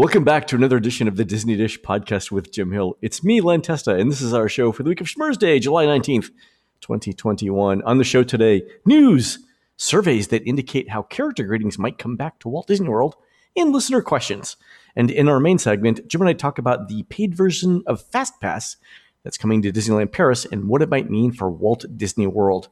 Welcome back to another edition of the Disney Dish podcast with Jim Hill. It's me, Len Testa, and this is our show for the week of Schmurz Day, July 19th, 2021. On the show today, news, surveys that indicate how character greetings might come back to Walt Disney World, and listener questions. And in our main segment, Jim and I talk about the paid version of FastPass that's coming to Disneyland Paris and what it might mean for Walt Disney World.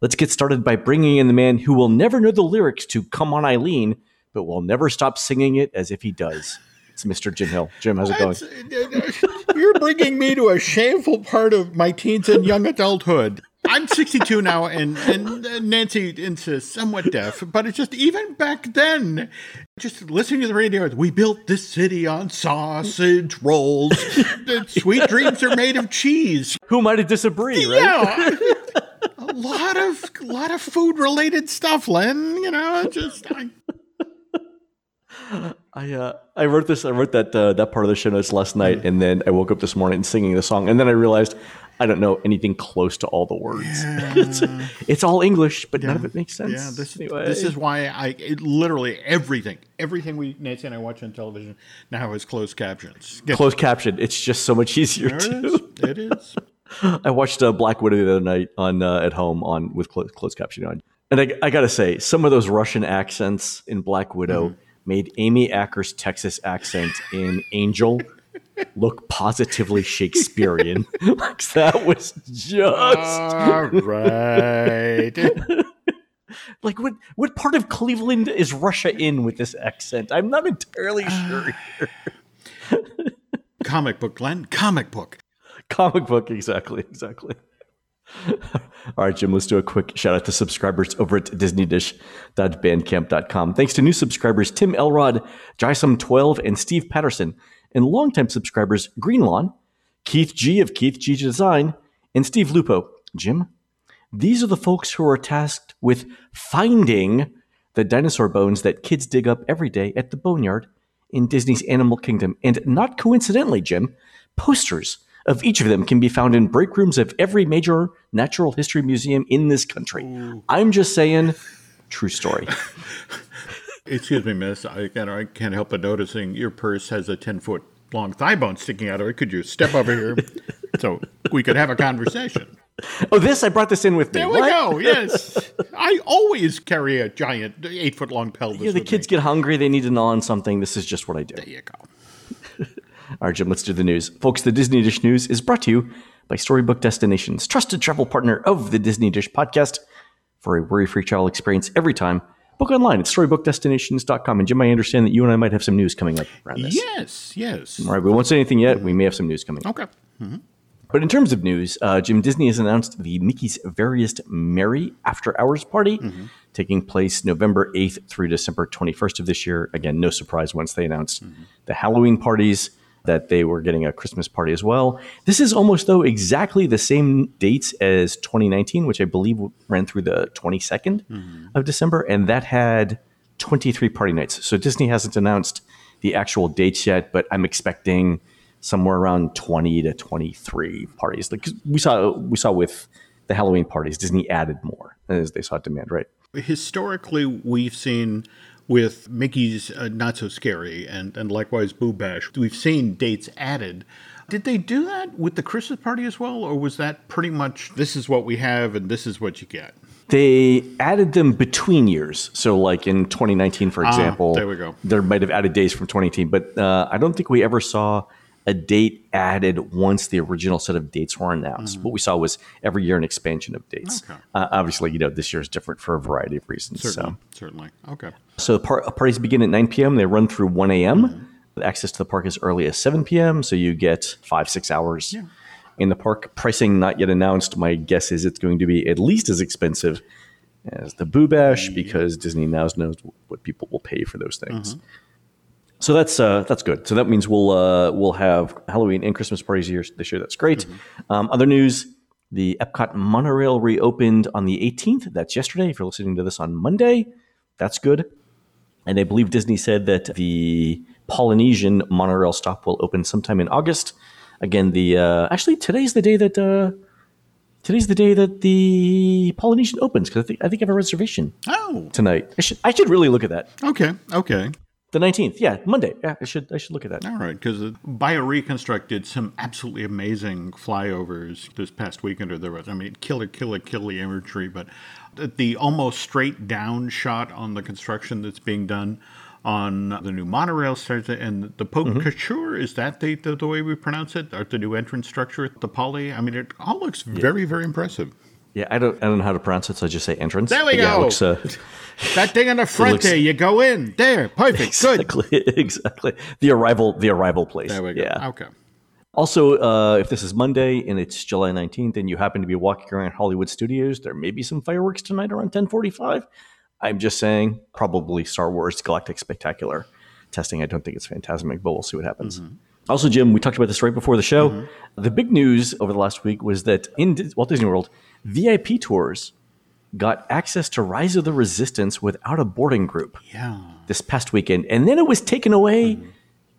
Let's get started by bringing in the man who will never know the lyrics to Come On Eileen, but will never stop singing it as if he does. It's Mr. Jim Hill. Jim, how's it going? Uh, you're bringing me to a shameful part of my teens and young adulthood. I'm 62 now, and, and Nancy into somewhat deaf, but it's just even back then, just listening to the radio, we built this city on sausage rolls. Sweet dreams are made of cheese. Who might have disagree, right? Yeah. a lot of a lot of food related stuff, Len. You know, just I, I uh, I wrote this. I wrote that uh, that part of the show notes last night, and then I woke up this morning singing the song, and then I realized I don't know anything close to all the words. Yeah. it's, it's all English, but none of it makes sense. Yeah, this Anyway. this is why I it, literally everything everything we Nancy and I watch on television now is closed captions. Get- closed caption. It's just so much easier to. it is. I watched uh, Black Widow the other night on uh, at home on with clo- closed captioning on, and I, I gotta say, some of those Russian accents in Black Widow Mm-hmm. Made Amy Acker's Texas accent in Angel look positively Shakespearean. like that was just All right. like what what part of Cleveland is Russia in with this accent? I'm not entirely sure. Comic book, Glenn. Comic book. Comic book, exactly, exactly. All right, Jim, let's do a quick shout out to subscribers over at disneydish.bandcamp.com. Thanks to new subscribers Tim Elrod, Jysum12, and Steve Patterson, and longtime subscribers Greenlawn, Keith G of Keith G Design, and Steve Lupo. Jim, these are the folks who are tasked with finding the dinosaur bones that kids dig up every day at the boneyard in Disney's Animal Kingdom. And not coincidentally, Jim, posters of each of them can be found in break rooms of every major natural history museum in this country. I'm just saying, true story. Excuse me, miss. I, I can't help but noticing your purse has a 10 foot long thigh bone sticking out of it. Could you step over here so we could have a conversation? Oh, this, I brought this in with me. There we What? go. Yes. I always carry a giant eight foot long pelvis. Yeah, the kids me. get hungry, they need to gnaw on something. This is just what I do. There you go. All right, Jim, let's do the news. Folks, the Disney Dish News is brought to you by Storybook Destinations, trusted travel partner of the Disney Dish podcast. For a worry free travel experience every time, book online at storybookdestinations.com. And Jim, I understand that you and I might have some news coming up around this. Yes. Yes. All right, we won't say anything yet. We may have some news coming up. Okay. Mm-hmm. But in terms of news, uh, Jim Disney has announced the Mickey's Veriest Merry After Hours Party, mm-hmm. taking place November 8th through December 21st of this year. Again, no surprise once they announced mm-hmm. the Halloween parties that they were getting a Christmas party as well. This is almost, though, exactly the same dates as 2019, which I believe ran through the 22nd mm-hmm. of December, and that had 23 party nights. So Disney hasn't announced the actual dates yet, but I'm expecting somewhere around 20 to 23 parties. Like we saw we saw with the Halloween parties, Disney added more as they saw demand, right? Historically, we've seen with Mickey's uh, Not So Scary and, and likewise Boo Bash, we've seen dates added. Did they do that with the Christmas party as well, or was that pretty much this is what we have and this is what you get? They added them between years. So, like in 2019, for example, Ah, there we go. There might have added days from 2018, but uh, I don't think we ever saw a date added once the original set of dates were announced. What we saw was every year an expansion of dates. Mm-hmm. Okay. Uh, obviously, you know this year is different for a variety of reasons. Certainly. So, Certainly. Okay. So par- parties begin at 9 p.m. They run through 1 a.m. Access to the park is early as 7 p.m. So you get five, six hours in the park. Pricing not yet announced. My guess is it's going to be at least as expensive as the Boo Bash because Disney now knows what people will pay for those things. So that's uh, that's good. So that means we'll uh, we'll have Halloween and Christmas parties here this year. That's great. Um, other news: the Epcot monorail reopened on the 18th. That's yesterday. If you're listening to this on Monday, that's good. And I believe Disney said that the Polynesian monorail stop will open sometime in August. Again, the uh, actually today's the day that uh, today's the day that the Polynesian opens because I think I think I have a reservation Oh, tonight. I should I should really look at that. okay. Okay. The 19th. Yeah, Monday. Yeah, I should I should look at that. All right, because BioReconstruct did some absolutely amazing flyovers this past weekend. Or there was, I mean, killer, killer, killer imagery, but the almost straight down shot on the construction that's being done on the new monorail starts and the Pont mm-hmm. Couture, is that the, the, the way we pronounce it? Or the new entrance structure at the Poly? I mean, it all looks very, very impressive. Yeah, I don't I don't know how to pronounce it, so I just say entrance. There we but go. Yeah, looks, uh, that thing on the front looks, there, you go in there, perfect, exactly, good, exactly. The arrival, the arrival place. There we go. Yeah. Okay. Also, uh, if this is Monday and it's July 19th, and you happen to be walking around Hollywood Studios, there may be some fireworks tonight around 10:45. I'm just saying, probably Star Wars Galactic Spectacular testing. I don't think it's Fantasmic, but we'll see what happens. Mm-hmm. Also, Jim, we talked about this right before the show. Mm-hmm. The big news over the last week was that in Walt Disney World, VIP tours got access to Rise of the Resistance without a boarding group. Yeah. This past weekend. And then it was taken away mm-hmm.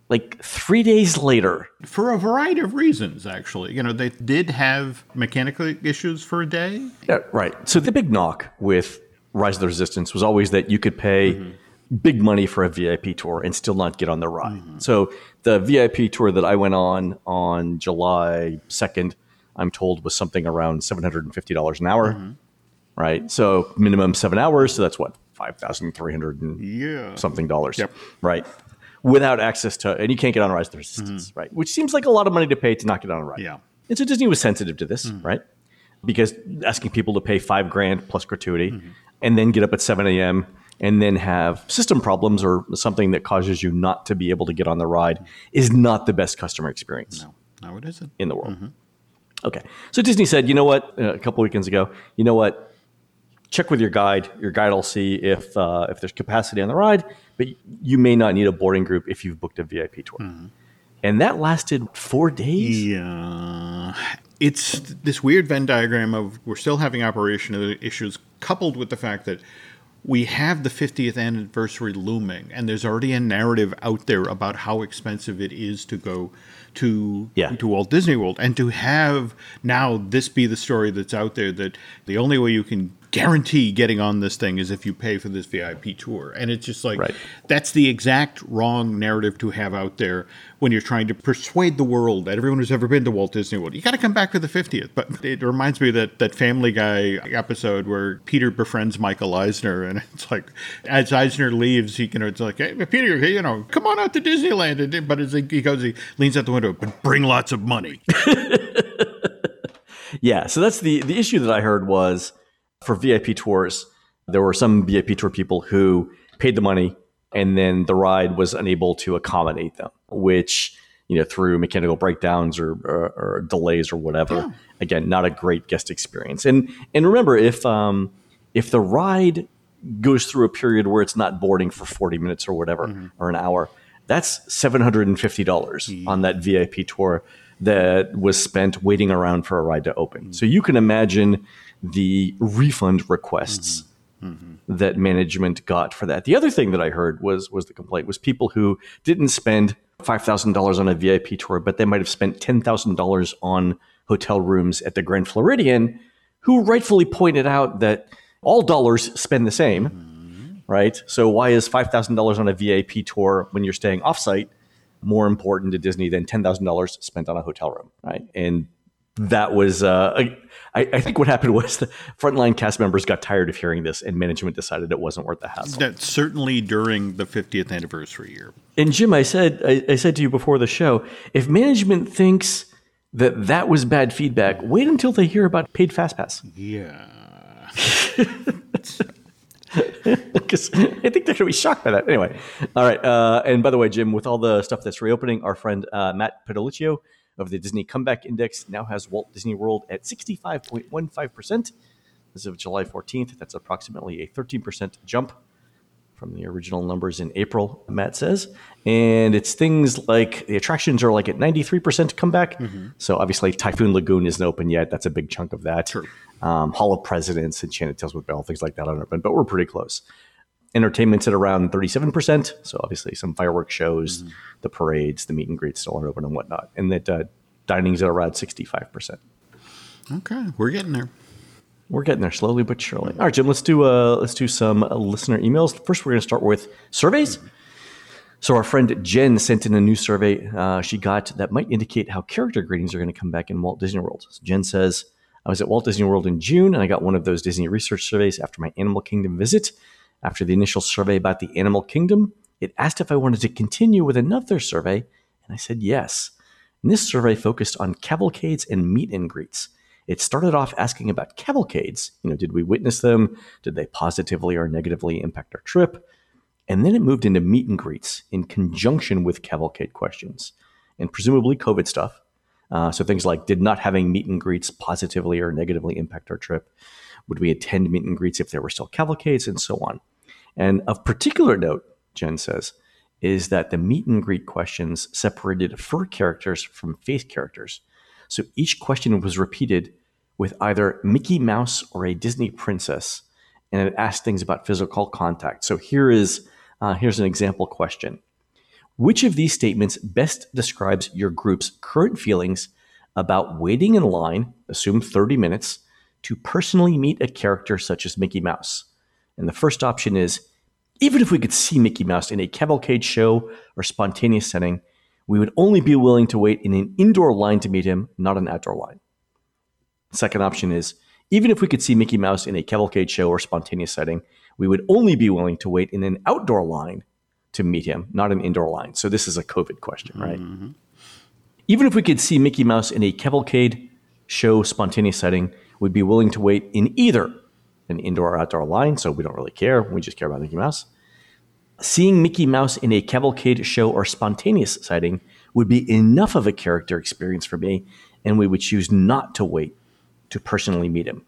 like three days later. For a variety of reasons, actually. You know, they did have mechanical issues for a day. Yeah, right. So the big knock with Rise of the Resistance was always that you could pay. Mm-hmm big money for a VIP tour and still not get on the ride. Mm-hmm. So the VIP tour that I went on on July 2nd, I'm told was something around $750 an hour. Mm-hmm. Right? So minimum 7 hours, so that's what 5,300 and yeah. something dollars. Yep. Right? Without access to and you can't get on Rise of the Resistance, mm-hmm. right? Which seems like a lot of money to pay to not get on a ride. Yeah. And so Disney was sensitive to this, mm-hmm. right? Because asking people to pay 5 grand plus gratuity mm-hmm. and then get up at 7 a.m and then have system problems or something that causes you not to be able to get on the ride is not the best customer experience. No, no, it isn't in the world. Mm-hmm. Okay, so Disney said, you know what? Uh, a couple weekends ago, you know what? Check with your guide. Your guide will see if uh, if there's capacity on the ride, but you may not need a boarding group if you've booked a VIP tour. Mm-hmm. And that lasted four days. Yeah, it's this weird Venn diagram of we're still having operational issues, coupled with the fact that we have the 50th anniversary looming, and there's already a narrative out there about how expensive it is to go to yeah. to Walt Disney World, and to have now this be the story that's out there that the only way you can guarantee getting on this thing is if you pay for this VIP tour. And it's just like right. that's the exact wrong narrative to have out there when you're trying to persuade the world that everyone who's ever been to Walt Disney World, you got to come back for the 50th. But it reminds me of that that Family Guy episode where Peter befriends Michael Eisner, and it's like as Eisner leaves, he can, it's like, hey, Peter, you know, come on out to Disneyland. But as he goes, he leans out the window, but bring lots of money. yeah, so that's the the issue that I heard was for VIP tours, there were some VIP tour people who paid the money and then the ride was unable to accommodate them, which, you know, through mechanical breakdowns or, or, or delays or whatever. Yeah. Again, not a great guest experience. And and remember, if um, if the ride goes through a period where it's not boarding for 40 minutes or whatever mm-hmm. or an hour, that's $750 on that VIP tour that was spent waiting around for a ride to open. Mm-hmm. So you can imagine the refund requests mm-hmm. Mm-hmm. that management got for that. The other thing that I heard was was the complaint was people who didn't spend five thousand dollars on a VIP tour, but they might have spent ten thousand dollars on hotel rooms at the Grand Floridian, who rightfully pointed out that all dollars spend the same, mm-hmm. right? So why is five thousand dollars on a VIP tour when you're staying offsite more important to Disney than ten thousand dollars spent on a hotel room, right? And that was uh, I, I, think what happened was the frontline cast members got tired of hearing this and management decided it wasn't worth the hassle that certainly during the 50th anniversary year and jim i said I, I said to you before the show if management thinks that that was bad feedback wait until they hear about paid fast pass yeah because I think they're going to be shocked by that. Anyway, all right. Uh, and by the way, Jim, with all the stuff that's reopening, our friend uh, Matt Pedoluccio of the Disney Comeback Index now has Walt Disney World at 65.15%. As of July 14th, that's approximately a 13% jump from the original numbers in April, Matt says. And it's things like the attractions are like at 93% comeback. Mm-hmm. So obviously, Typhoon Lagoon isn't open yet. That's a big chunk of that. True. Um, Hall of Presidents, Enchanted Tales with Belle, things like that aren't open, but we're pretty close entertainment's at around 37%. So obviously some fireworks shows, mm-hmm. the parades, the meet and greets still are open and whatnot. And that uh, dining's at around 65%. Okay, we're getting there. We're getting there slowly but surely. All right, Jim, let's do uh, let's do some uh, listener emails. First, we're going to start with surveys. So our friend Jen sent in a new survey uh, she got that might indicate how character greetings are going to come back in Walt Disney World. So Jen says, I was at Walt Disney World in June and I got one of those Disney research surveys after my Animal Kingdom visit. After the initial survey about the Animal Kingdom, it asked if I wanted to continue with another survey, and I said yes. And this survey focused on cavalcades and meet and greets. It started off asking about cavalcades. You know, did we witness them? Did they positively or negatively impact our trip? And then it moved into meet and greets in conjunction with cavalcade questions and presumably COVID stuff. Uh, so things like did not having meet and greets positively or negatively impact our trip? Would we attend meet and greets if there were still cavalcades and so on? And of particular note, Jen says, is that the meet and greet questions separated fur characters from face characters. So each question was repeated with either Mickey Mouse or a Disney princess, and it asked things about physical contact. So here is uh, here's an example question. Which of these statements best describes your group's current feelings about waiting in line, assume 30 minutes, to personally meet a character such as Mickey Mouse? And the first option is even if we could see Mickey Mouse in a cavalcade show or spontaneous setting, we would only be willing to wait in an indoor line to meet him, not an outdoor line. Second option is even if we could see Mickey Mouse in a cavalcade show or spontaneous setting, we would only be willing to wait in an outdoor line to meet him, not an indoor line. So this is a COVID question, right? Mm-hmm. Even if we could see Mickey Mouse in a cavalcade show spontaneous setting, we'd be willing to wait in either an indoor or outdoor line, so we don't really care. We just care about Mickey Mouse. Seeing Mickey Mouse in a cavalcade show or spontaneous sighting would be enough of a character experience for me, and we would choose not to wait to personally meet him.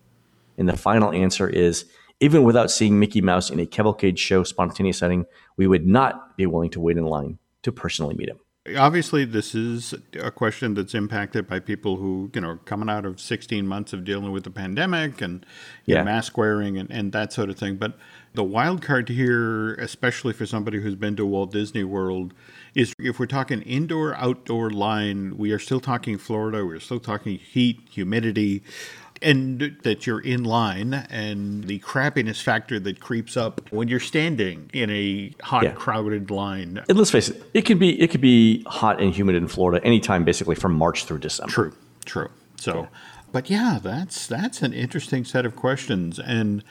And the final answer is even without seeing Mickey Mouse in a cavalcade show spontaneous sighting, we would not be willing to wait in line to personally meet him. Obviously, this is a question that's impacted by people who, you know, coming out of 16 months of dealing with the pandemic and yeah. know, mask wearing and, and that sort of thing. But the wild card here, especially for somebody who's been to Walt Disney World, is if we're talking indoor outdoor line, we are still talking Florida, we're still talking heat, humidity and that you're in line and the crappiness factor that creeps up when you're standing in a hot yeah. crowded line and let's face it it could be it could be hot and humid in florida anytime basically from march through december true true so yeah. but yeah that's that's an interesting set of questions and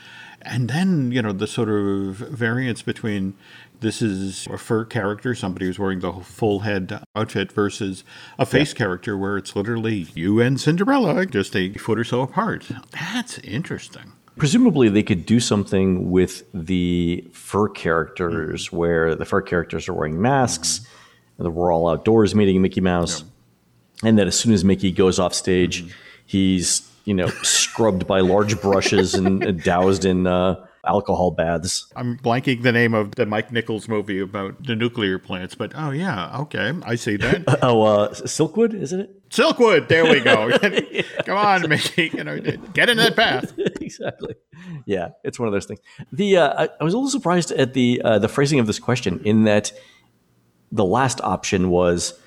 and then you know the sort of variance between this is a fur character, somebody who's wearing the full head outfit, versus a face yeah. character where it's literally you and Cinderella just a foot or so apart. That's interesting. Presumably, they could do something with the fur characters mm-hmm. where the fur characters are wearing masks, mm-hmm. we're all outdoors meeting Mickey Mouse, yeah. and that as soon as Mickey goes off stage, mm-hmm. he's you know scrubbed by large brushes and doused in uh, alcohol baths. I'm blanking the name of the Mike Nichols movie about the nuclear plants, but oh yeah, okay, I see that. oh, uh, Silkwood, isn't it? Silkwood. There we go. yeah, Come on, Mickey. You know, get in that bath. exactly. Yeah, it's one of those things. The uh, I, I, was a little surprised at the uh, the phrasing of this question in that the last option was,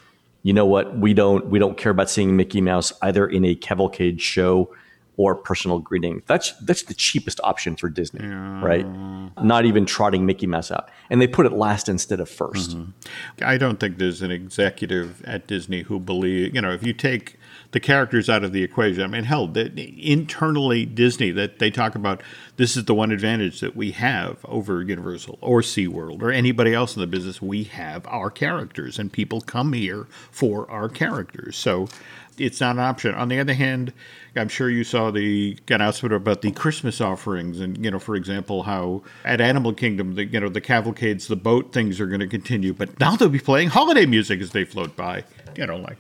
you know what, we don't we don't care about seeing Mickey Mouse either in a cavalcade show or personal greeting. That's that's the cheapest option for Disney, yeah. right? Not even trotting Mickey Mouse out, and they put it last instead of 1st mm-hmm. I don't think there's an executive at Disney who believe you know if you take the characters out of the equation. I mean, hell, the, internally Disney that they talk about this is the one advantage that we have over Universal or SeaWorld or anybody else in the business. We have our characters, and people come here for our characters. So it's not an option. On the other hand, I'm sure you saw the announcement about the Christmas offerings, and you know, for example, how at Animal Kingdom, the you know the cavalcades, the boat things are going to continue, but now they'll be playing holiday music as they float by. You know, like.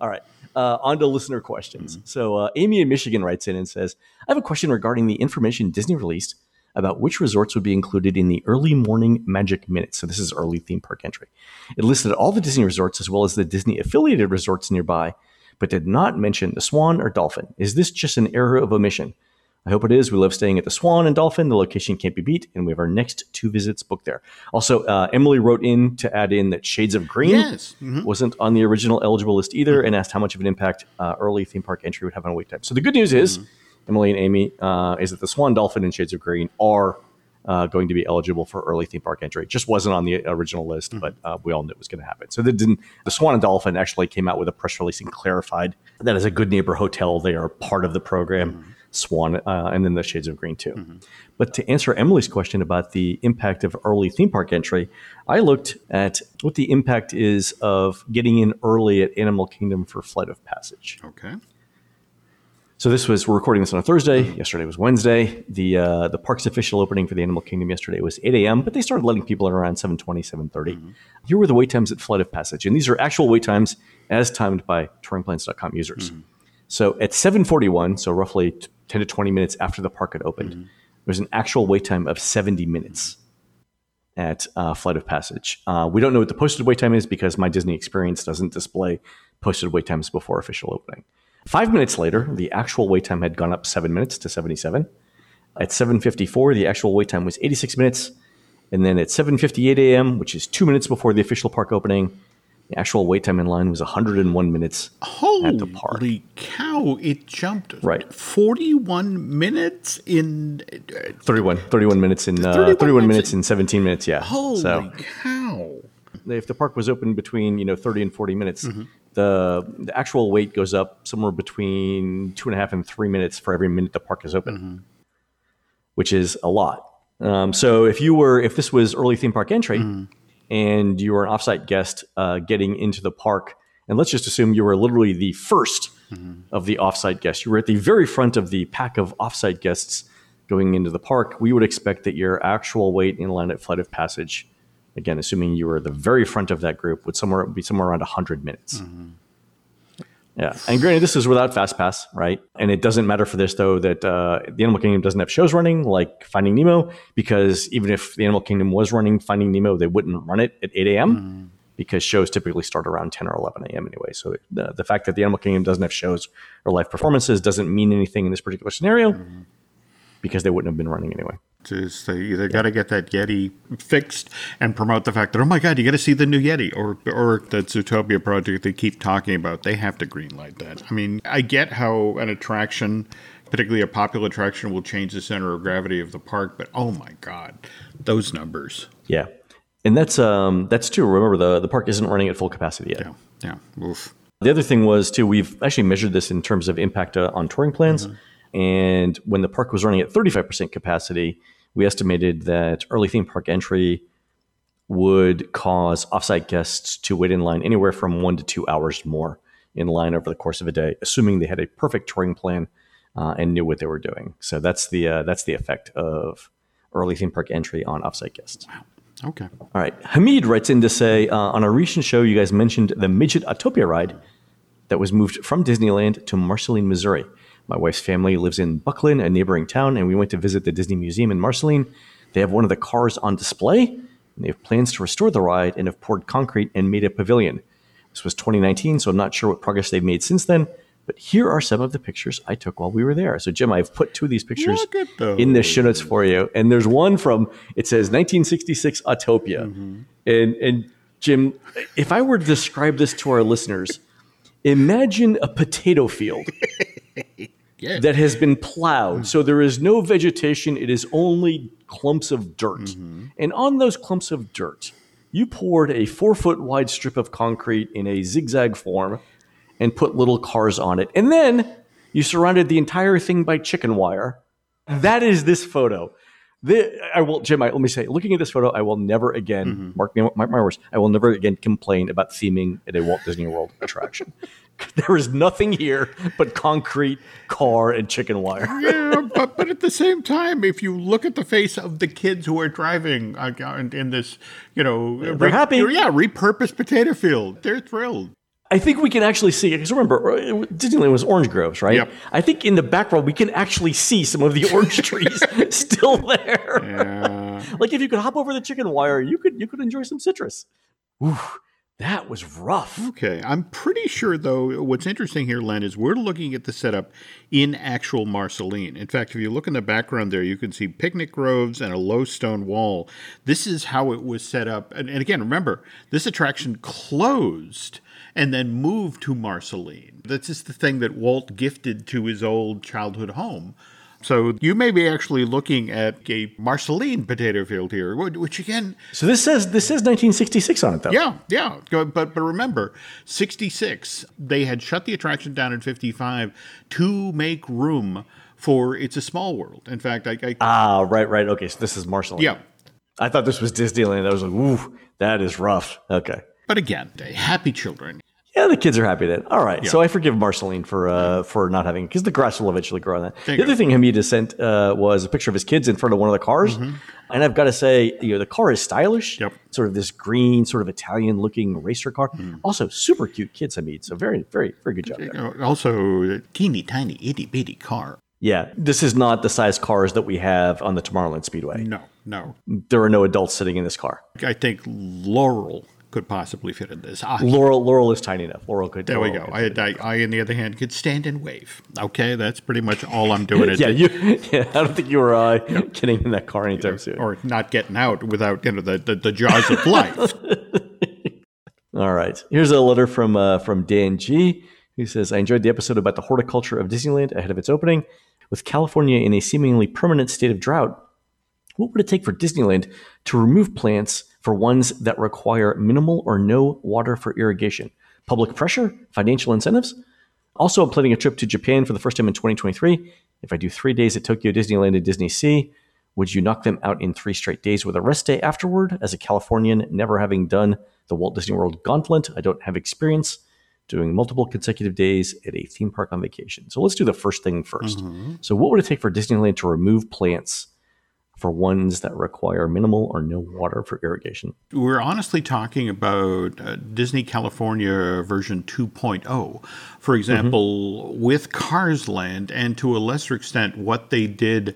All right. Uh, on to listener questions. Mm-hmm. So, uh, Amy in Michigan writes in and says, I have a question regarding the information Disney released about which resorts would be included in the early morning magic minutes. So, this is early theme park entry. It listed all the Disney resorts as well as the Disney affiliated resorts nearby but did not mention the Swan or Dolphin. Is this just an error of omission? I hope it is. We love staying at the Swan and Dolphin. The location can't be beat, and we have our next two visits booked there. Also, uh, Emily wrote in to add in that Shades of Green yes. mm-hmm. wasn't on the original eligible list either, mm-hmm. and asked how much of an impact uh, early theme park entry would have on wait time. So the good news is, mm-hmm. Emily and Amy, uh, is that the Swan, Dolphin, and Shades of Green are uh, going to be eligible for early theme park entry. It just wasn't on the original list, mm-hmm. but uh, we all knew it was going to happen. So that didn't. The Swan and Dolphin actually came out with a press release and clarified that as a Good Neighbor hotel, they are part of the program. Mm-hmm. Swan, uh, and then the Shades of Green too. Mm-hmm. But to answer Emily's question about the impact of early theme park entry, I looked at what the impact is of getting in early at Animal Kingdom for Flight of Passage. Okay. So this was we're recording this on a Thursday. Mm-hmm. Yesterday was Wednesday. The uh, the park's official opening for the Animal Kingdom yesterday was 8 a.m., but they started letting people in around 7:20, 7:30. Mm-hmm. Here were the wait times at Flight of Passage, and these are actual wait times as timed by touringplans.com users. Mm-hmm. So at 7:41, so roughly 10 to 20 minutes after the park had opened, mm-hmm. there was an actual wait time of 70 minutes at uh, Flight of Passage. Uh, we don't know what the posted wait time is because my Disney experience doesn't display posted wait times before official opening. Five minutes later, the actual wait time had gone up seven minutes to 77. At 7:54, the actual wait time was 86 minutes, and then at 7:58 a.m., which is two minutes before the official park opening, the actual wait time in line was 101 minutes Holy at the park. Holy cow! It jumped right 41 minutes in uh, 31 31 minutes in uh, 31, 31 minutes in 17 minutes. Yeah. Holy so, cow! If the park was open between you know 30 and 40 minutes, mm-hmm. The the actual wait goes up somewhere between two and a half and three minutes for every minute the park is open, mm-hmm. which is a lot. Um, so if you were if this was early theme park entry. Mm and you were an offsite guest uh, getting into the park, and let's just assume you were literally the 1st mm-hmm. of the offsite guests. You were at the very front of the pack of offsite guests going into the park. We would expect that your actual wait in line at Flight of Passage, again, assuming you were the very front of that group, would somewhere be somewhere around 100 minutes. Mm-hmm. Yeah, and granted, this is without Fast Pass, right? And it doesn't matter for this though that uh, the Animal Kingdom doesn't have shows running like Finding Nemo, because even if the Animal Kingdom was running Finding Nemo, they wouldn't run it at 8 a.m. Mm. because shows typically start around 10 or 11 a.m. anyway. So the, the fact that the Animal Kingdom doesn't have shows or live performances doesn't mean anything in this particular scenario mm. because they wouldn't have been running anyway is they either yeah. got to get that Yeti fixed and promote the fact that oh my god, you got to see the new Yeti or or the Zootopia project they keep talking about. They have to greenlight that. I mean, I get how an attraction, particularly a popular attraction, will change the center of gravity of the park, but oh my god, those numbers. Yeah, and that's um that's true. Remember the the park isn't running at full capacity yet. Yeah, yeah. Oof. The other thing was too. We've actually measured this in terms of impact uh, on touring plans. Mm-hmm. And when the park was running at 35% capacity, we estimated that early theme park entry would cause offsite guests to wait in line anywhere from one to two hours more in line over the course of a day, assuming they had a perfect touring plan uh, and knew what they were doing. So that's the uh, that's the effect of early theme park entry on offsite guests. Wow. Okay. All right. Hamid writes in to say uh, on a recent show, you guys mentioned the Midget Autopia ride that was moved from Disneyland to Marceline, Missouri. My wife's family lives in Bucklin, a neighboring town, and we went to visit the Disney Museum in Marceline. They have one of the cars on display, and they have plans to restore the ride and have poured concrete and made a pavilion. This was 2019, so I'm not sure what progress they've made since then. But here are some of the pictures I took while we were there. So, Jim, I've put two of these pictures in the show notes for you. And there's one from, it says 1966 Autopia. Mm-hmm. And, and Jim, if I were to describe this to our listeners, imagine a potato field yeah. that has been plowed. Mm. So there is no vegetation, it is only clumps of dirt. Mm-hmm. And on those clumps of dirt, you poured a four foot wide strip of concrete in a zigzag form and put little cars on it. And then you surrounded the entire thing by chicken wire. That is this photo. The, I will, Jim. I, let me say, looking at this photo, I will never again mm-hmm. mark me mark my words. I will never again complain about theming at a Walt Disney World attraction. there is nothing here but concrete, car, and chicken wire. yeah, but but at the same time, if you look at the face of the kids who are driving uh, in this, you know, they're re- happy. Yeah, repurposed potato field. They're thrilled. I think we can actually see because remember uh, Disneyland was orange groves, right? Yep. I think in the background we can actually see some of the orange trees still there. Yeah. like if you could hop over the chicken wire, you could you could enjoy some citrus. Ooh. That was rough. Okay. I'm pretty sure, though, what's interesting here, Len, is we're looking at the setup in actual Marceline. In fact, if you look in the background there, you can see picnic groves and a low stone wall. This is how it was set up. And, and again, remember, this attraction closed and then moved to Marceline. That's just the thing that Walt gifted to his old childhood home So you may be actually looking at a Marceline potato field here, which again. So this says this says 1966 on it though. Yeah, yeah. But but remember, 66 they had shut the attraction down in 55 to make room for It's a Small World. In fact, I, I ah right right okay. So this is Marceline. Yeah. I thought this was Disneyland. I was like, ooh, that is rough. Okay. But again, happy children. Yeah, the kids are happy then. All right, yeah. so I forgive Marceline for uh, for not having because the grass will eventually grow on that. The other go. thing Hamida sent uh, was a picture of his kids in front of one of the cars, mm-hmm. and I've got to say, you know, the car is stylish. Yep. Sort of this green, sort of Italian looking racer car. Mm. Also, super cute kids, Hamid. So very, very, very good job. There. Also, teeny tiny, itty bitty car. Yeah, this is not the size cars that we have on the Tomorrowland Speedway. No, no. There are no adults sitting in this car. I think Laurel could possibly fit in this. I, Laurel, Laurel is tiny enough. Laurel could. There Laurel we go. I, I, I, on the other hand, could stand and wave. Okay, that's pretty much all I'm doing. yeah, you. Yeah, I don't think you were uh, yeah. getting in that car anytime soon, or not getting out without you know the the, the jaws of life. all right. Here's a letter from uh, from Dan G. Who says, I enjoyed the episode about the horticulture of Disneyland ahead of its opening. With California in a seemingly permanent state of drought, what would it take for Disneyland to remove plants for ones that require minimal or no water for irrigation? Public pressure? Financial incentives? Also, I'm planning a trip to Japan for the first time in 2023. If I do three days at Tokyo Disneyland and Disney Sea, would you knock them out in three straight days with a rest day afterward? As a Californian, never having done the Walt Disney World gauntlet, I don't have experience doing multiple consecutive days at a theme park on vacation. So let's do the first thing 1st mm-hmm. So, what would it take for Disneyland to remove plants for ones that require minimal or no water for irrigation? We're honestly talking about uh, Disney California version 2.0. For example, mm-hmm. with Cars Land, and to a lesser extent, what they did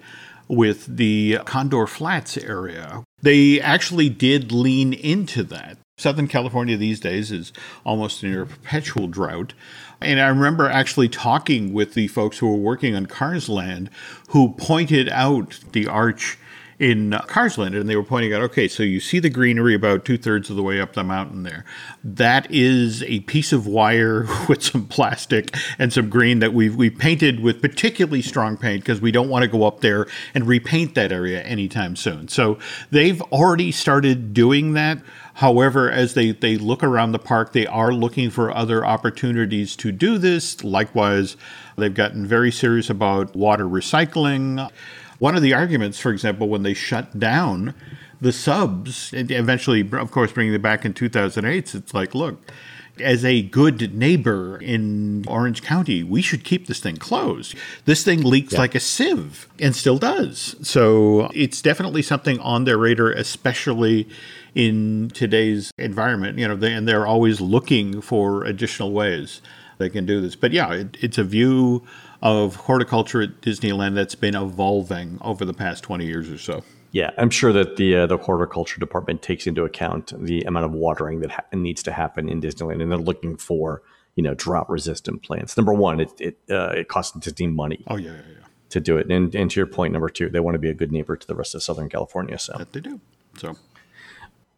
with the Condor Flats area. They actually did lean into that. Southern California these days is almost in a perpetual drought. And I remember actually talking with the folks who were working on Cars Land who pointed out the arch in Carsland, and they were pointing out, okay, so you see the greenery about two thirds of the way up the mountain there. That is a piece of wire with some plastic and some green that we've we painted with particularly strong paint because we don't want to go up there and repaint that area anytime soon. So they've already started doing that. However, as they, they look around the park, they are looking for other opportunities to do this. Likewise, they've gotten very serious about water recycling. One of the arguments, for example, when they shut down the subs, and eventually, of course, bringing it back in 2008, it's like, look, as a good neighbor in Orange County, we should keep this thing closed. This thing leaks yeah. like a sieve and still does. So it's definitely something on their radar, especially in today's environment. You know, they, and they're always looking for additional ways they can do this. But yeah, it, it's a view of horticulture at Disneyland that's been evolving over the past 20 years or so. Yeah, I'm sure that the uh, the horticulture department takes into account the amount of watering that ha- needs to happen in Disneyland, and they're looking for you know drought resistant plants. Number one, it it uh, it costs Disney money. Oh yeah, yeah, yeah. To do it, and and to your point, number two, they want to be a good neighbor to the rest of Southern California. So that they do. So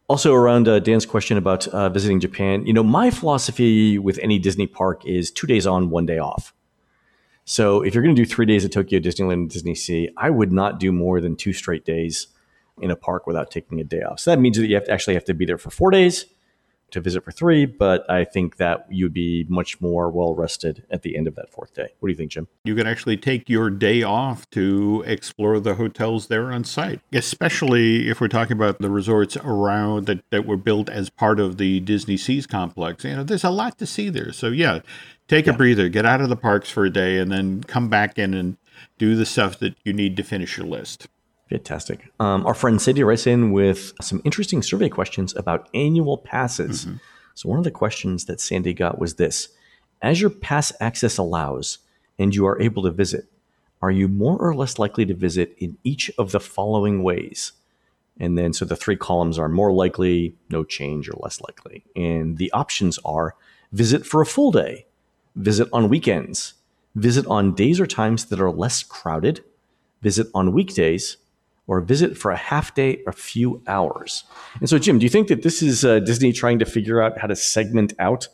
also, around uh, Dan's question about uh, visiting Japan, you know, my philosophy with any Disney park is two days on, one day off. So if you're going to do three days at Tokyo Disneyland and Disney Sea, I would not do more than two straight days in a park without taking a day off. So that means that you have to actually have to be there for four days to visit for three, but I think that you'd be much more well rested at the end of that fourth day. What do you think, Jim? You can actually take your day off to explore the hotels there on site, especially if we're talking about the resorts around that, that were built as part of the Disney Seas complex. You know, there's a lot to see there. So, yeah, take yeah. a breather, get out of the parks for a day, and then come back in and do the stuff that you need to finish your list. Fantastic. Um, our friend Cindy writes in with some interesting survey questions about annual passes. Mm-hmm. So, one of the questions that Sandy got was this As your pass access allows and you are able to visit, are you more or less likely to visit in each of the following ways? And then, so the three columns are more likely, no change, or less likely. And the options are visit for a full day, visit on weekends, visit on days or times that are less crowded, visit on weekdays, or visit for a half day or a few hours. And so, Jim, do you think that this is uh, Disney trying to figure out how to segment out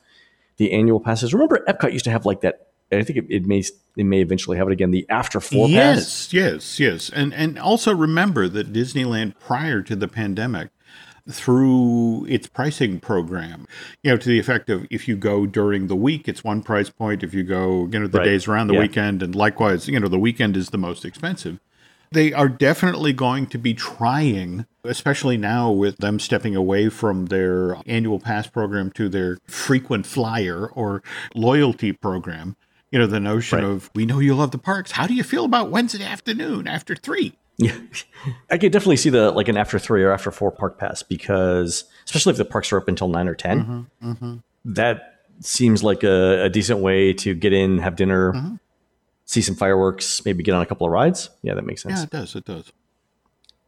the annual passes? Remember, Epcot used to have like that I think it, it may it may eventually have it again. The after four yes, pass. yes, yes, and and also remember that Disneyland prior to the pandemic, through its pricing program, you know, to the effect of if you go during the week, it's one price point. If you go, you know, the Right. days around the Yeah. weekend, and likewise, you know, the weekend is the most expensive. They are definitely going to be trying, especially now with them stepping away from their annual pass program to their frequent flyer or loyalty program. You know, the notion Right. of we know you love the parks. How do you feel about Wednesday afternoon after three? Yeah, I could definitely see the like an after three or after four park pass because especially if the parks are up until nine or 10 Mm-hmm, that seems like a, a decent way to get in, have dinner, Mm-hmm. See some fireworks, maybe get on a couple of rides. Yeah, that makes sense. Yeah, it does. It does.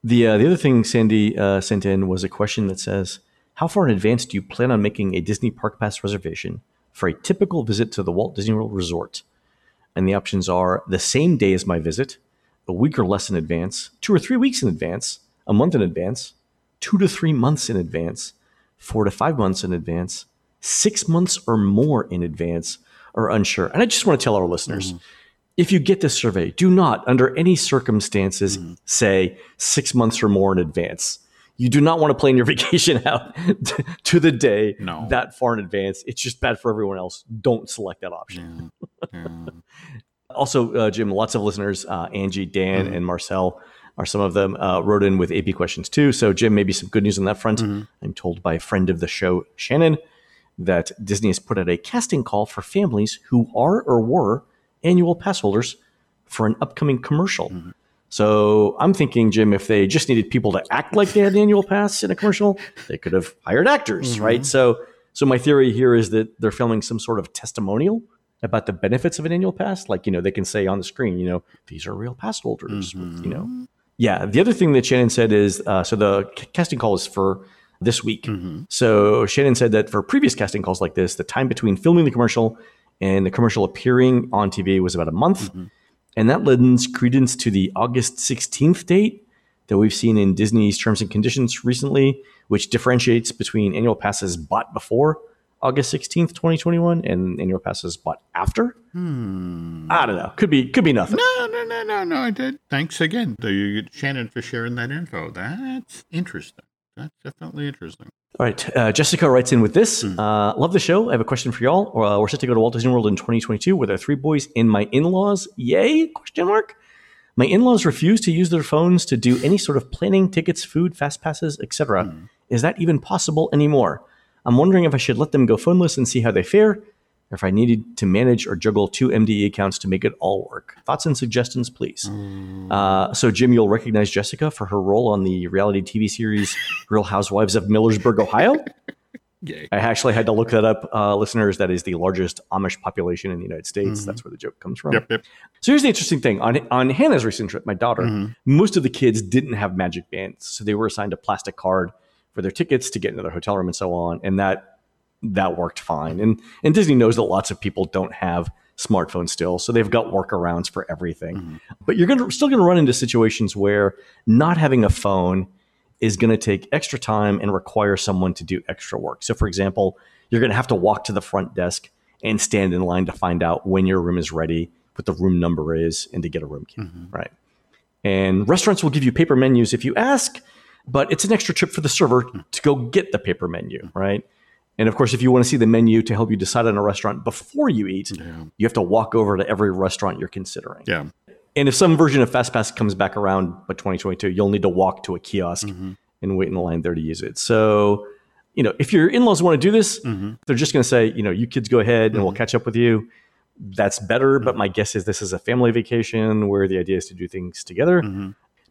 The uh, the other thing Sandy uh, sent in was a question that says, "How far in advance do you plan on making a Disney Park Pass reservation for a typical visit to the Walt Disney World Resort?" And the options are the same day as my visit, a week or less in advance, two or three weeks in advance, a month in advance, two to three months in advance, four to five months in advance, six months or more in advance, or unsure. And I just want to tell our listeners if you get this survey, do not, under any circumstances, say six months or more in advance. You do not want to plan your vacation out to the day No. that far in advance. It's just bad for everyone else. Don't select that option. Yeah. Also, uh, Jim, lots of listeners, uh, Angie, Dan, and Marcel are some of them, uh, wrote in with AP questions too. So, Jim, maybe some good news on that front. I'm told by a friend of the show, Shannon, that Disney has put out a casting call for families who are or were annual pass holders for an upcoming commercial. So I'm thinking, Jim, if they just needed people to act like they had an annual pass in a commercial, they could have hired actors, mm-hmm. right? So, so my theory here is that they're filming some sort of testimonial about the benefits of an annual pass. Like, you know, they can say on the screen, you know, these are real pass holders, with, you mm-hmm. know. Yeah. The other thing that Shannon said is, uh, so the casting call is for this week. Mm-hmm. So Shannon said that for previous casting calls like this, the time between filming the commercial and the commercial appearing on TV was about a month. Mm-hmm. And that lends credence to the August 16th date that we've seen in Disney's terms and conditions recently, which differentiates between annual passes bought before August 16th, 2021 and annual passes bought after. Hmm. I don't know. Could be could be nothing. No, no, no, no, no. I did. Thanks again, to Shannon, for sharing that info. That's interesting. That's definitely interesting. All right. Uh, Jessica writes in with this. Uh, love the show. I have a question for y'all. Uh, we're set to go to Walt Disney World in 2022 with our three boys and my in-laws. Yay? Question mark. My in-laws refuse to use their phones to do any sort of planning, tickets, food, fast passes, etc. Is that even possible anymore? I'm wondering if I should let them go phoneless and see how they fare, if I needed to manage or juggle two MDE accounts to make it all work. Thoughts and suggestions, please. Uh, so, Jim, you'll recognize Jessica for her role on the reality TV series Real Housewives of Millersburg, Ohio. Yay. I actually had to look that up, uh, listeners. That is the largest Amish population in the United States. That's where the joke comes from. Yep, yep. So here's the interesting thing on on Hannah's recent trip, my daughter, most of the kids didn't have magic bands, so they were assigned a plastic card for their tickets to get into their hotel room and so on, and that that worked fine. And and Disney knows that lots of people don't have smartphones still, so they've got workarounds for everything. Mm-hmm. But you're gonna still gonna run into situations where not having a phone is going to take extra time and require someone to do extra work. So, for example, you're going to have to walk to the front desk and stand in line to find out when your room is ready, what the room number is, and to get a room key, mm-hmm. right? And restaurants will give you paper menus if you ask, but it's an extra trip for the server hmm. to go get the paper menu, right? And of course, if you want to see the menu to help you decide on a restaurant before you eat, you have to walk over to every restaurant you're considering. Yeah. And if some version of FastPass comes back around by 2022, you'll need to walk to a kiosk mm-hmm. and wait in the line there to use it. So, you know, if your in-laws want to do this, mm-hmm. they're just going to say, you know, you kids go ahead and we'll mm-hmm. catch up with you. That's better. But my guess is this is a family vacation where the idea is to do things together.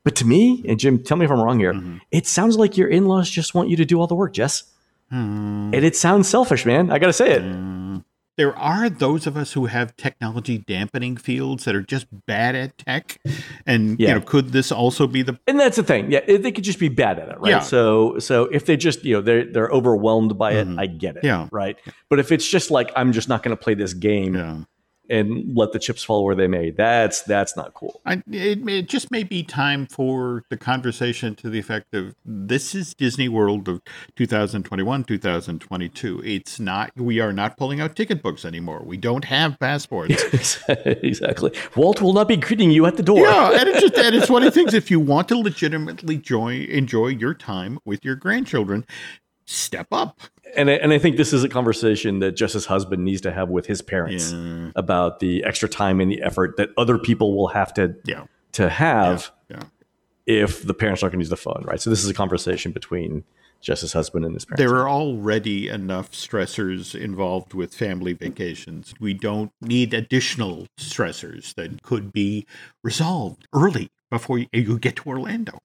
But to me, and Jim, tell me if I'm wrong here, it sounds like your in-laws just want you to do all the work, Jess. Hmm. And it sounds selfish, man. I got to say it. Hmm. There are those of us who have technology dampening fields that are just bad at tech. And, Yeah. you know, could this also be the and that's the thing. Yeah, they could just be bad at it, right? Yeah. So, so if they just, you know, they're they're overwhelmed by it, mm-hmm. I get it, Yeah. right? But if it's just like I'm just not going to play this game, Yeah. And let the chips fall where they may. That's that's not cool. I, it, it just may be time for the conversation to the effect of this is Disney World of 2021, 2022. It's not. We are not pulling out ticket books anymore. We don't have passports. exactly. Walt will not be greeting you at the door. Yeah, and it's just and it's one of the things. If you want to legitimately joy, enjoy your time with your grandchildren, step up and I, and I think this is a conversation that Jess's husband needs to have with his parents yeah. about the extra time and the effort that other people will have to yeah. to have yeah. if the parents aren't going to use the phone, right? So this is a conversation between Jess's husband and his parents. There are already enough stressors involved with family vacations. We don't need additional stressors that could be resolved early before you get to Orlando.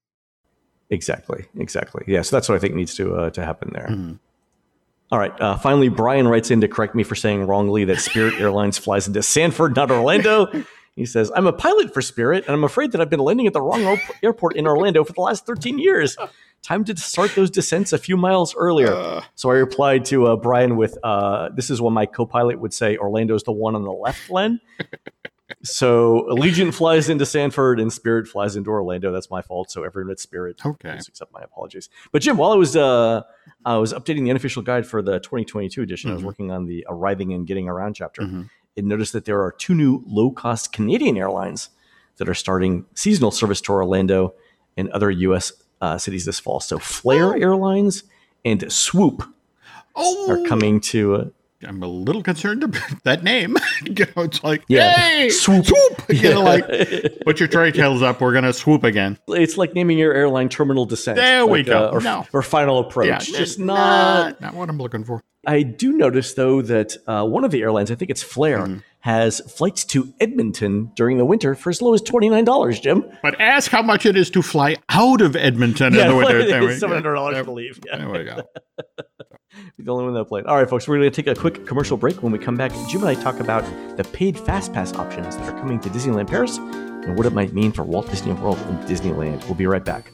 Exactly. Exactly. Yeah. So that's what I think needs to uh, to happen there. Mm-hmm. All right. Uh, finally, Brian writes in to correct me for saying wrongly that Spirit Airlines flies into Sanford, not Orlando. He says, I'm a pilot for Spirit, and I'm afraid that I've been landing at the wrong airport in Orlando for the last 13 years. Time to start those descents a few miles earlier. Uh, so I replied to uh, Brian with, uh, This is what my co pilot would say Orlando's the one on the left, Len so Allegiant flies into Sanford and Spirit flies into Orlando. That's my fault. So everyone at Spirit, okay, please accept my apologies. But Jim, while I was uh, I was updating the unofficial guide for the 2022 edition, mm-hmm. I was mm-hmm. working on the arriving and getting around chapter, mm-hmm. and noticed that there are two new low cost Canadian airlines that are starting seasonal service to Orlando and other U.S. Uh, cities this fall. So Flair oh. Airlines and Swoop oh. are coming to. I'm a little concerned about that name. you know, it's like, yeah, hey, swoop, swoop. You yeah. know, like, put your tray tails up. We're gonna swoop again. It's like naming your airline terminal descent. There like, we go. Uh, or, no. or final approach. Yeah, Just not, not what I'm looking for. I do notice though that uh, one of the airlines, I think it's Flair, mm-hmm. Has flights to Edmonton during the winter for as low as twenty nine dollars. Jim, but ask how much it is to fly out of Edmonton yeah, in the winter. Seven hundred dollars, I believe. Yeah. There we go. the only one that played. All right, folks, we're going to take a quick commercial break. When we come back, Jim and I talk about the paid Fast Pass options that are coming to Disneyland Paris and what it might mean for Walt Disney World and Disneyland. We'll be right back.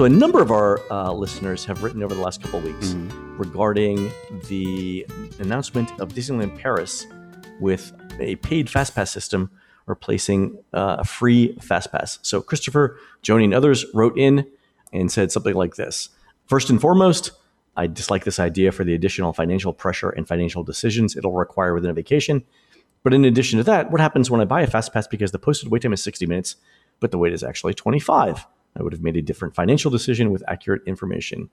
So, a number of our uh, listeners have written over the last couple of weeks mm-hmm. regarding the announcement of Disneyland Paris with a paid FastPass system replacing uh, a free FastPass. So, Christopher, Joni, and others wrote in and said something like this First and foremost, I dislike this idea for the additional financial pressure and financial decisions it'll require within a vacation. But in addition to that, what happens when I buy a FastPass because the posted wait time is 60 minutes, but the wait is actually 25? I would have made a different financial decision with accurate information.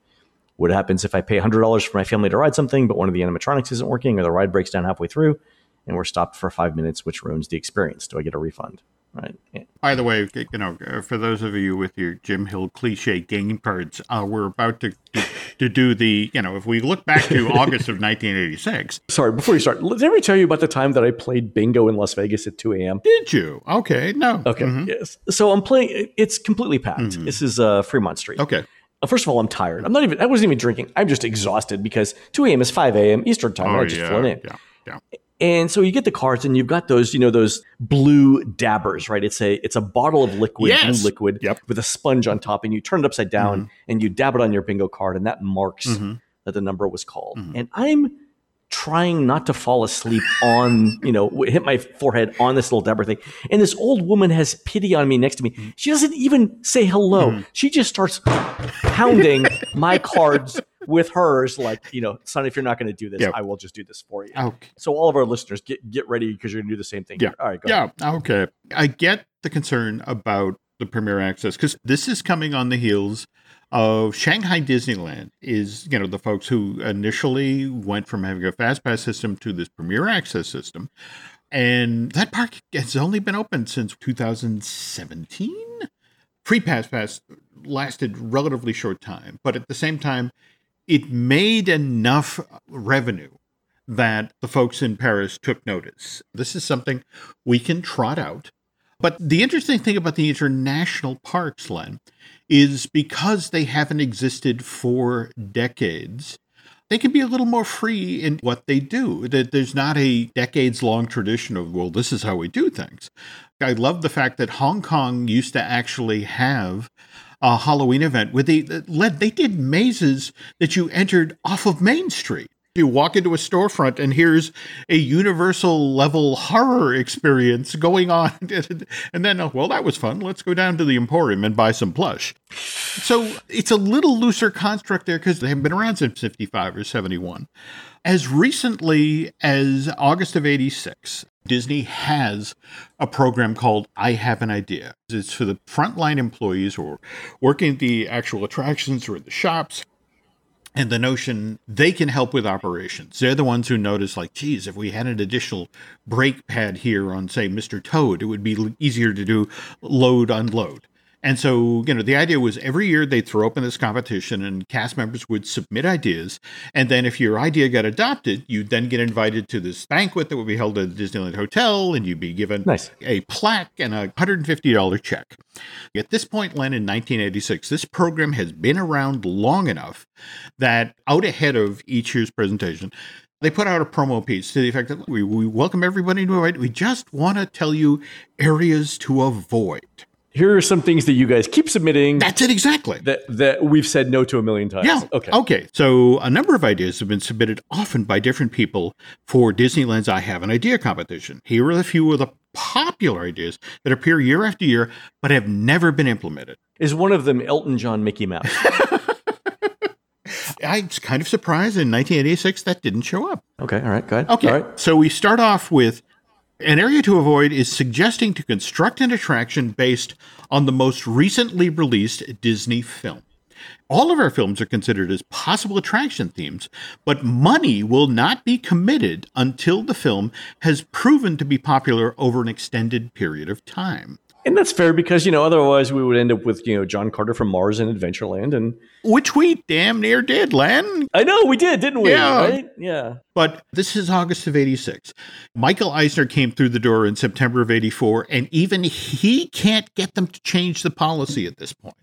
What happens if I pay $100 for my family to ride something, but one of the animatronics isn't working or the ride breaks down halfway through and we're stopped for five minutes, which ruins the experience? Do I get a refund? Right. Yeah. By the way, you know, uh, for those of you with your Jim Hill cliche game cards, uh, we're about to, to, to do the, you know, if we look back to August of 1986. Sorry, before you start, did I ever tell you about the time that I played bingo in Las Vegas at 2 a.m.? Did you? Okay, no. Okay, mm-hmm. yes. So I'm playing. It's completely packed. Mm-hmm. This is uh, Fremont Street. Okay. Uh, first of all, I'm tired. I'm not even. I wasn't even drinking. I'm just exhausted because 2 a.m. is 5 a.m. Eastern time. Oh, I just yeah, flown in. Yeah. Yeah. And so you get the cards and you've got those, you know, those blue dabbers, right? It's a it's a bottle of liquid, yes. blue liquid yep. with a sponge on top, and you turn it upside down mm-hmm. and you dab it on your bingo card, and that marks mm-hmm. that the number was called. Mm-hmm. And I'm trying not to fall asleep on, you know, hit my forehead on this little dabber thing. And this old woman has pity on me next to me. Mm-hmm. She doesn't even say hello. Mm-hmm. She just starts pounding my cards with hers, like, you know, son, if you're not going to do this, yep. I will just do this for you. Okay. So all of our listeners, get get ready because you're going to do the same thing. Yeah. Here. All right. yeah. Ahead. Okay. I get the concern about the Premier Access because this is coming on the heels of Shanghai Disneyland. Is you know the folks who initially went from having a fast pass system to this Premier Access system, and that park has only been open since 2017. Free Pass Pass lasted relatively short time, but at the same time, it made enough revenue that the folks in Paris took notice. This is something we can trot out. But the interesting thing about the international parks, Len, is because they haven't existed for decades, they can be a little more free in what they do. That there's not a decades long tradition of, well, this is how we do things. I love the fact that Hong Kong used to actually have a Halloween event where they led, they did mazes that you entered off of Main Street you walk into a storefront and here's a universal level horror experience going on. And then oh, well that was fun. Let's go down to the emporium and buy some plush. So it's a little looser construct there because they haven't been around since 55 or 71 as recently as august of 86 Disney has a program called I Have an Idea. It's for the frontline employees who are working at the actual attractions or the shops and the notion they can help with operations. They're the ones who notice, like, geez, if we had an additional brake pad here on, say, Mr. Toad, it would be easier to do load, unload. And so, you know, the idea was every year they'd throw open this competition and cast members would submit ideas. And then if your idea got adopted, you'd then get invited to this banquet that would be held at the Disneyland Hotel and you'd be given nice. a plaque and a $150 check. At this point, Len, in 1986, this program has been around long enough that out ahead of each year's presentation, they put out a promo piece to the effect that we, we welcome everybody to it. We just want to tell you areas to avoid here are some things that you guys keep submitting. That's it exactly. That that we've said no to a million times. Yeah. Okay. Okay. So a number of ideas have been submitted often by different people for Disneyland's I Have an Idea competition. Here are a few of the popular ideas that appear year after year but have never been implemented. Is one of them Elton John Mickey Mouse? I was kind of surprised in 1986 that didn't show up. Okay, all right, go ahead. Okay, all right. so we start off with an area to avoid is suggesting to construct an attraction based on the most recently released Disney film. All of our films are considered as possible attraction themes, but money will not be committed until the film has proven to be popular over an extended period of time. And that's fair because, you know, otherwise we would end up with, you know, John Carter from Mars and Adventureland and which we damn near did, Len. I know we did, didn't we? Yeah. Right? Yeah. But this is August of 86. Michael Eisner came through the door in September of 84, and even he can't get them to change the policy at this point.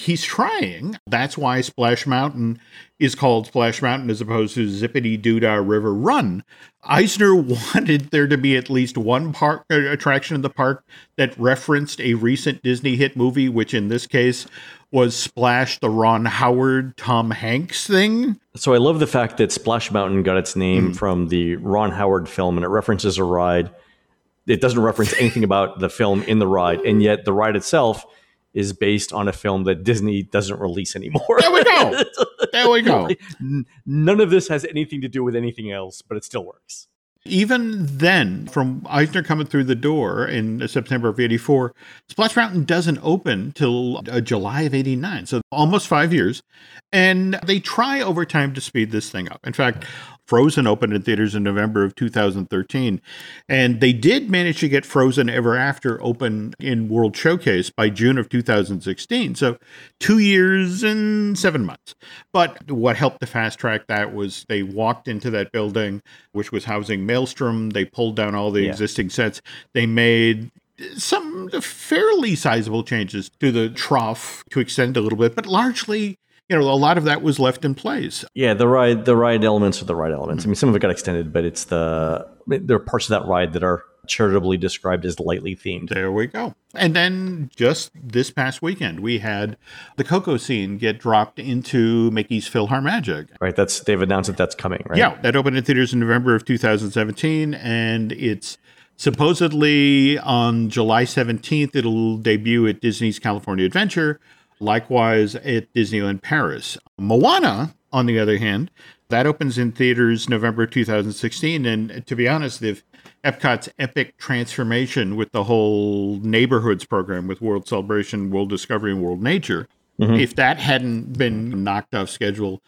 He's trying. That's why Splash Mountain is called Splash Mountain as opposed to Zip-a-Dee-Doo-Dah River Run. Eisner wanted there to be at least one park uh, attraction in the park that referenced a recent Disney hit movie, which in this case was Splash the Ron Howard Tom Hanks thing. So I love the fact that Splash Mountain got its name mm. from the Ron Howard film and it references a ride. It doesn't reference anything about the film in the ride, and yet the ride itself is based on a film that Disney doesn't release anymore. There we go. There we go. None of this has anything to do with anything else, but it still works. Even then, from Eisner coming through the door in September of 84, Splash Mountain doesn't open till uh, July of 89. So almost five years. And they try over time to speed this thing up. In fact, Frozen opened in theaters in November of 2013. And they did manage to get Frozen Ever After open in World Showcase by June of 2016. So two years and seven months. But what helped to fast track that was they walked into that building, which was housing Maelstrom. They pulled down all the yeah. existing sets. They made some fairly sizable changes to the trough to extend a little bit, but largely you know, a lot of that was left in place. Yeah, the ride, the ride elements are the ride elements. Mm-hmm. I mean, some of it got extended, but it's the there are parts of that ride that are charitably described as lightly themed. There we go. And then just this past weekend, we had the Coco scene get dropped into Mickey's PhilharMagic. Right. That's they've announced that that's coming. Right. Yeah, that opened in theaters in November of 2017, and it's supposedly on July 17th. It'll debut at Disney's California Adventure. Likewise at Disneyland Paris. Moana, on the other hand, that opens in theaters November 2016. And to be honest, if Epcot's epic transformation with the whole neighborhoods program with World Celebration, World Discovery, and World Nature, mm-hmm. if that hadn't been knocked off schedule,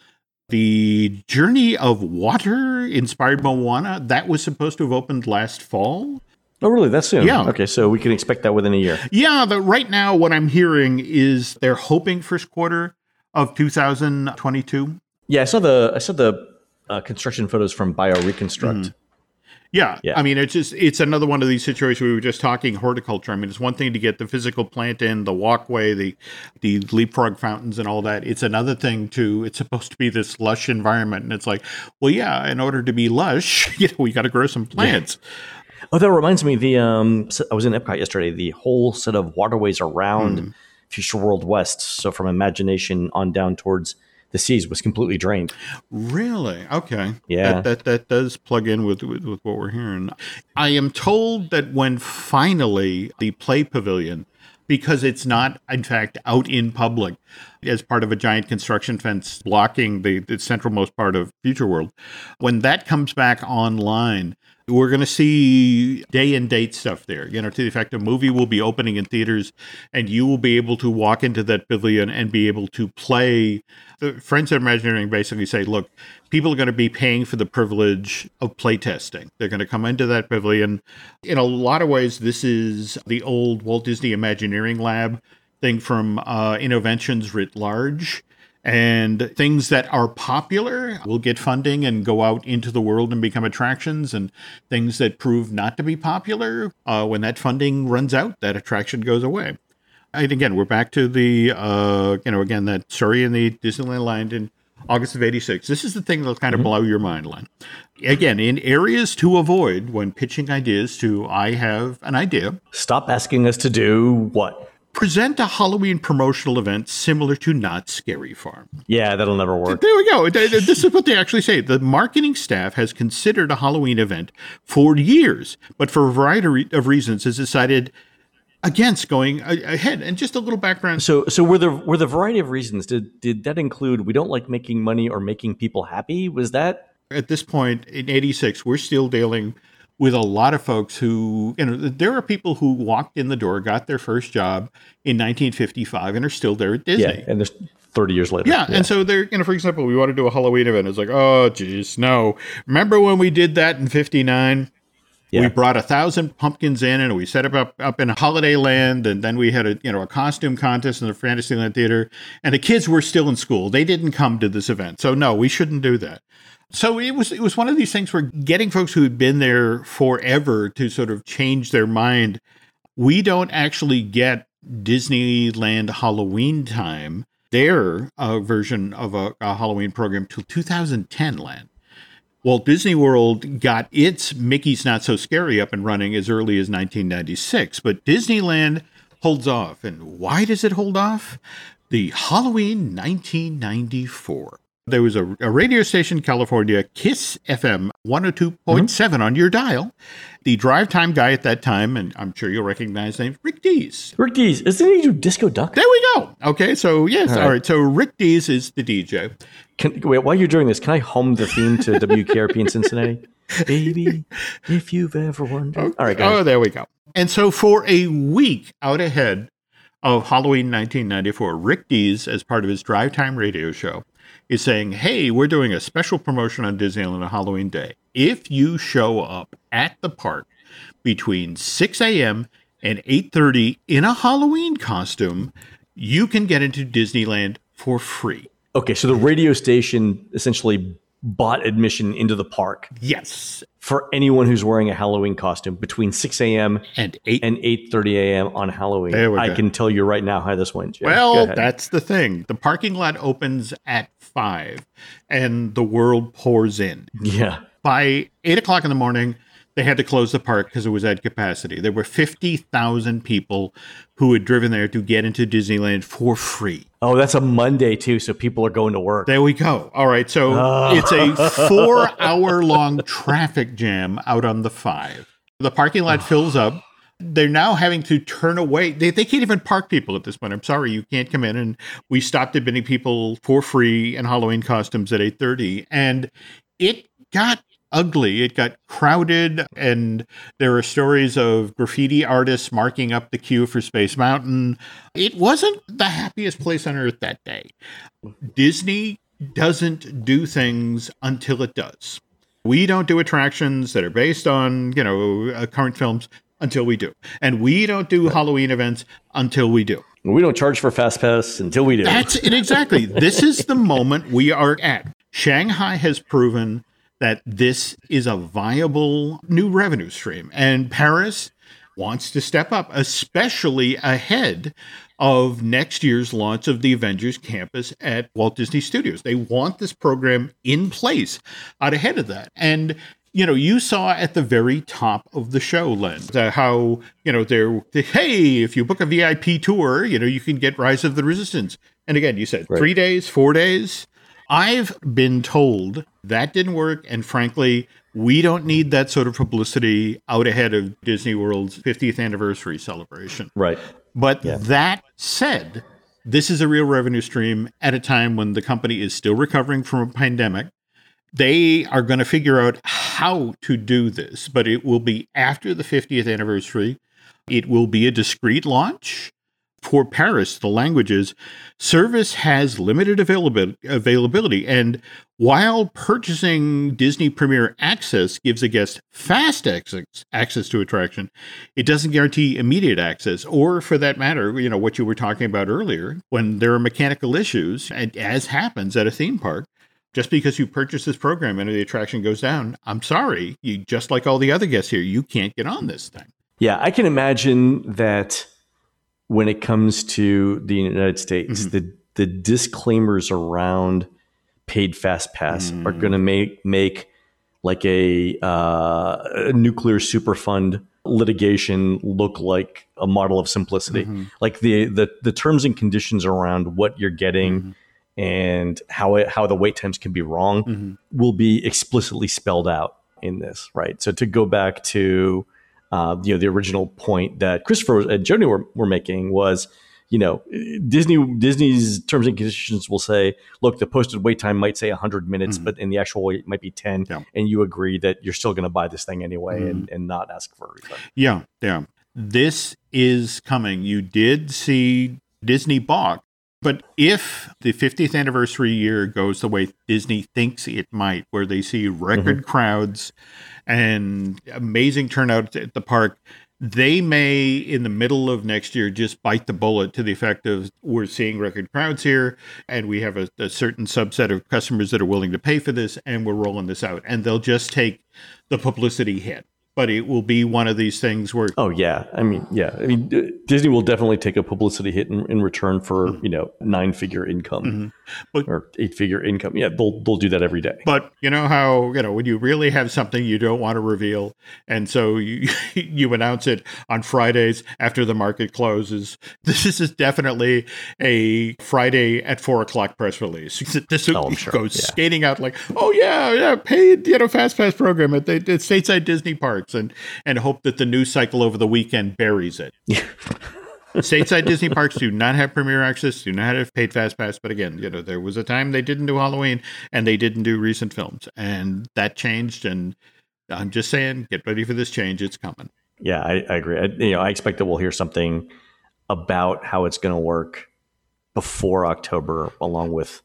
the Journey of Water inspired Moana, that was supposed to have opened last fall. Oh, really? That's soon. Yeah. Okay, so we can expect that within a year. Yeah, but right now, what I'm hearing is they're hoping first quarter of 2022. Yeah, I saw the I saw the uh, construction photos from BioReconstruct. Yeah. Yeah. I mean, it's just, it's another one of these situations we were just talking horticulture. I mean, it's one thing to get the physical plant in, the walkway, the, the leapfrog fountains and all that. It's another thing to, it's supposed to be this lush environment. And it's like, well, yeah, in order to be lush, you know, we got to grow some plants. Oh, that reminds me. The um, I was in Epcot yesterday. The whole set of waterways around Future World West, so from Imagination on down towards the seas, was completely drained. Really? Okay. Yeah. That, that, that does plug in with, with, with what we're hearing. I am told that when finally the play pavilion, because it's not, in fact, out in public as part of a giant construction fence blocking the, the centralmost part of Future World, when that comes back online, we're going to see day and date stuff there. You know, to the effect a movie will be opening in theaters and you will be able to walk into that pavilion and be able to play. The Friends of Imagineering basically say, look, people are going to be paying for the privilege of playtesting. They're going to come into that pavilion. In a lot of ways, this is the old Walt Disney Imagineering Lab thing from uh, Innoventions writ large. And things that are popular will get funding and go out into the world and become attractions. And things that prove not to be popular, uh, when that funding runs out, that attraction goes away. And again, we're back to the, uh, you know, again, that story in the Disneyland Line in August of 86. This is the thing that'll kind of blow your mind. Again, in areas to avoid when pitching ideas to, I have an idea, Stop asking us to do what? Present a Halloween promotional event similar to Knott's Scary Farm. Yeah, that'll never work. There we go. Th- th- This is what they actually say. The marketing staff has considered a Halloween event for years, but for a variety of reasons has decided against going ahead. And just a little background. So, so were there were the variety of reasons? Did did that include we don't like making money or making people happy? Was that At this point in 86, we're still dealing with a lot of folks who, you know, there are people who walked in the door, got their first job in 1955 and are still there at Disney. yeah? And there's thirty years later. Yeah, and so they're, you know, for example, we want to do a Halloween event. It's like, oh, geez, no. Remember when we did that in '59? Yeah. We brought a thousand pumpkins in, and we set up, up up in Holiday Land, and then we had a you know a costume contest in the Fantasyland Theater, and the kids were still in school. They didn't come to this event, so no, we shouldn't do that. So it was it was one of these things where getting folks who had been there forever to sort of change their mind. We don't actually get Disneyland Halloween time, their uh, version of a, a Halloween program, till 2010 land. Walt Disney World got its Mickey's Not So Scary up and running as early as 1996, but Disneyland holds off. And why does it hold off? The Halloween 1994. There was a, a radio station in California, KIIS FM 102.7 mm-hmm. on your dial. The drive time guy at that time, and I'm sure you'll recognize the name, Rick Dees. Rick Dees, isn't he do Disco Duck? There we go. Okay, so yes, all right. right. So Rick Dees is the DJ. Can, wait, while you're doing this, can I hum the theme to WKRP in Cincinnati? Baby, if you've ever wondered. All right, ahead. Oh, there we go. And so for a week out ahead of Halloween 1994, Rick Dees, as part of his drive time radio show, is saying, Hey, we're doing a special promotion on Disneyland on Halloween Day. If you show up at the park between 6 a.m. and 8:30 in a Halloween costume, you can get into Disneyland for free. Okay, so the radio station essentially bought admission into the park Yes. for anyone who's wearing a Halloween costume between 6 a.m. And 8 and 8:30 a.m. on Halloween. There we I go. can tell you right now how this went. Jim. Well, that's the thing. The parking lot opens at five, and the world pours in. yeah. By eight o'clock in the morning, they had to close the park because it was at capacity. There were fifty thousand people who had driven there to get into Disneyland for free. Oh, that's a Monday too, so people are going to work. There we go. All right, so ah. it's a four-hour-long traffic jam out on the five. The parking lot fills up. They're now having to turn away. They, they can't even park people at this point. I'm sorry, you can't come in. And we stopped admitting people for free in Halloween costumes at 8:30, and it got ugly. It got crowded, and there are stories of graffiti artists marking up the queue for Space Mountain. It wasn't the happiest place on earth that day. Disney doesn't do things until it does. We don't do attractions that are based on, you know, uh, current films until we do. And we don't do Halloween events until we do. We don't charge for Fast Pass until we do. That's it exactly. this is the moment we are at. Shanghai has proven that this is a viable new revenue stream. And Paris wants to step up, especially ahead of next year's launch of the Avengers campus at Walt Disney Studios. They want this program in place out ahead of that. And you know, you saw at the very top of the show, Len, uh, how, you know, they're, they, hey, if you book a VIP tour, you know, you can get Rise of the Resistance. And again, you said right. three days, four days. I've been told that didn't work. And frankly, we don't need that sort of publicity out ahead of Disney World's 50th anniversary celebration. Right. But yeah. that said, this is a real revenue stream at a time when the company is still recovering from a pandemic. They are going to figure out how to do this, but it will be after the 50th anniversary. It will be a discrete launch for Paris, the languages, service has limited availability. And while purchasing Disney Premier Access gives a guest fast access, access to attraction, it doesn't guarantee immediate access. Or for that matter, you know, what you were talking about earlier, when there are mechanical issues, and as happens at a theme park, just because you purchase this program and the attraction goes down, I'm sorry, you just like all the other guests here, you can't get on this thing. Yeah, I can imagine that when it comes to the United States, mm-hmm. the the disclaimers around paid fast pass mm. are going to make make like a, uh, a nuclear super fund litigation look like a model of simplicity. Mm-hmm. Like the, the the terms and conditions around what you're getting mm-hmm. And how it, how the wait times can be wrong mm-hmm. will be explicitly spelled out in this, right? So to go back to uh, you know, the original point that Christopher and Joni were, were making was, you know, Disney Disney's terms and conditions will say, look, the posted wait time might say 100 minutes, mm-hmm. but in the actual wait might be 10, yeah. and you agree that you're still going to buy this thing anyway mm-hmm. and, and not ask for a refund. Yeah, yeah. This is coming. You did see Disney balk but if the 50th anniversary year goes the way Disney thinks it might, where they see record mm-hmm. crowds and amazing turnout at the park, they may, in the middle of next year, just bite the bullet to the effect of we're seeing record crowds here, and we have a, a certain subset of customers that are willing to pay for this, and we're rolling this out. And they'll just take the publicity hit but it will be one of these things where oh yeah i mean yeah i mean disney will definitely take a publicity hit in, in return for mm-hmm. you know nine figure income mm-hmm. But, or eight figure income yeah they'll, they'll do that every day but you know how you know when you really have something you don't want to reveal and so you you announce it on fridays after the market closes this is definitely a friday at four o'clock press release this oh, sure. goes yeah. skating out like oh yeah yeah paid you know fast pass program at the at stateside disney parks and and hope that the news cycle over the weekend buries it. Stateside Disney parks do not have premier access, do not have paid fast pass. But again, you know, there was a time they didn't do Halloween and they didn't do recent films, and that changed. And I'm just saying, get ready for this change; it's coming. Yeah, I, I agree. I, you know, I expect that we'll hear something about how it's going to work before October, along with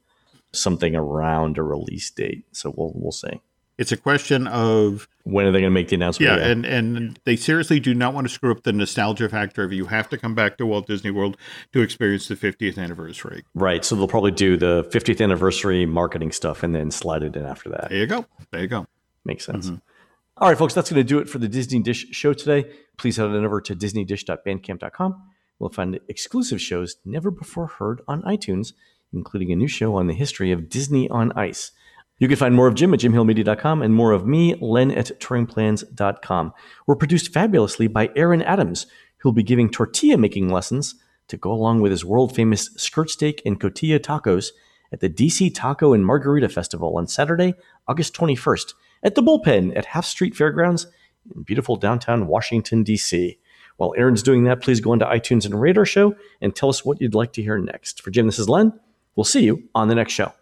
something around a release date. So we'll we'll see. It's a question of when are they going to make the announcement? Yeah, and and they seriously do not want to screw up the nostalgia factor of you have to come back to Walt Disney World to experience the 50th anniversary. Right. So they'll probably do the 50th anniversary marketing stuff and then slide it in after that. There you go. There you go. Makes sense. Mm-hmm. All right, folks, that's going to do it for the Disney Dish show today. Please head on over to disneydish.bandcamp.com. We'll find exclusive shows never before heard on iTunes, including a new show on the history of Disney on Ice. You can find more of Jim at jimhillmedia.com and more of me, Len at touringplans.com. We're produced fabulously by Aaron Adams, who'll be giving tortilla making lessons to go along with his world famous skirt steak and cotija tacos at the DC Taco and Margarita Festival on Saturday, August 21st at the Bullpen at Half Street Fairgrounds in beautiful downtown Washington, D.C. While Aaron's doing that, please go into iTunes and our show and tell us what you'd like to hear next. For Jim, this is Len. We'll see you on the next show.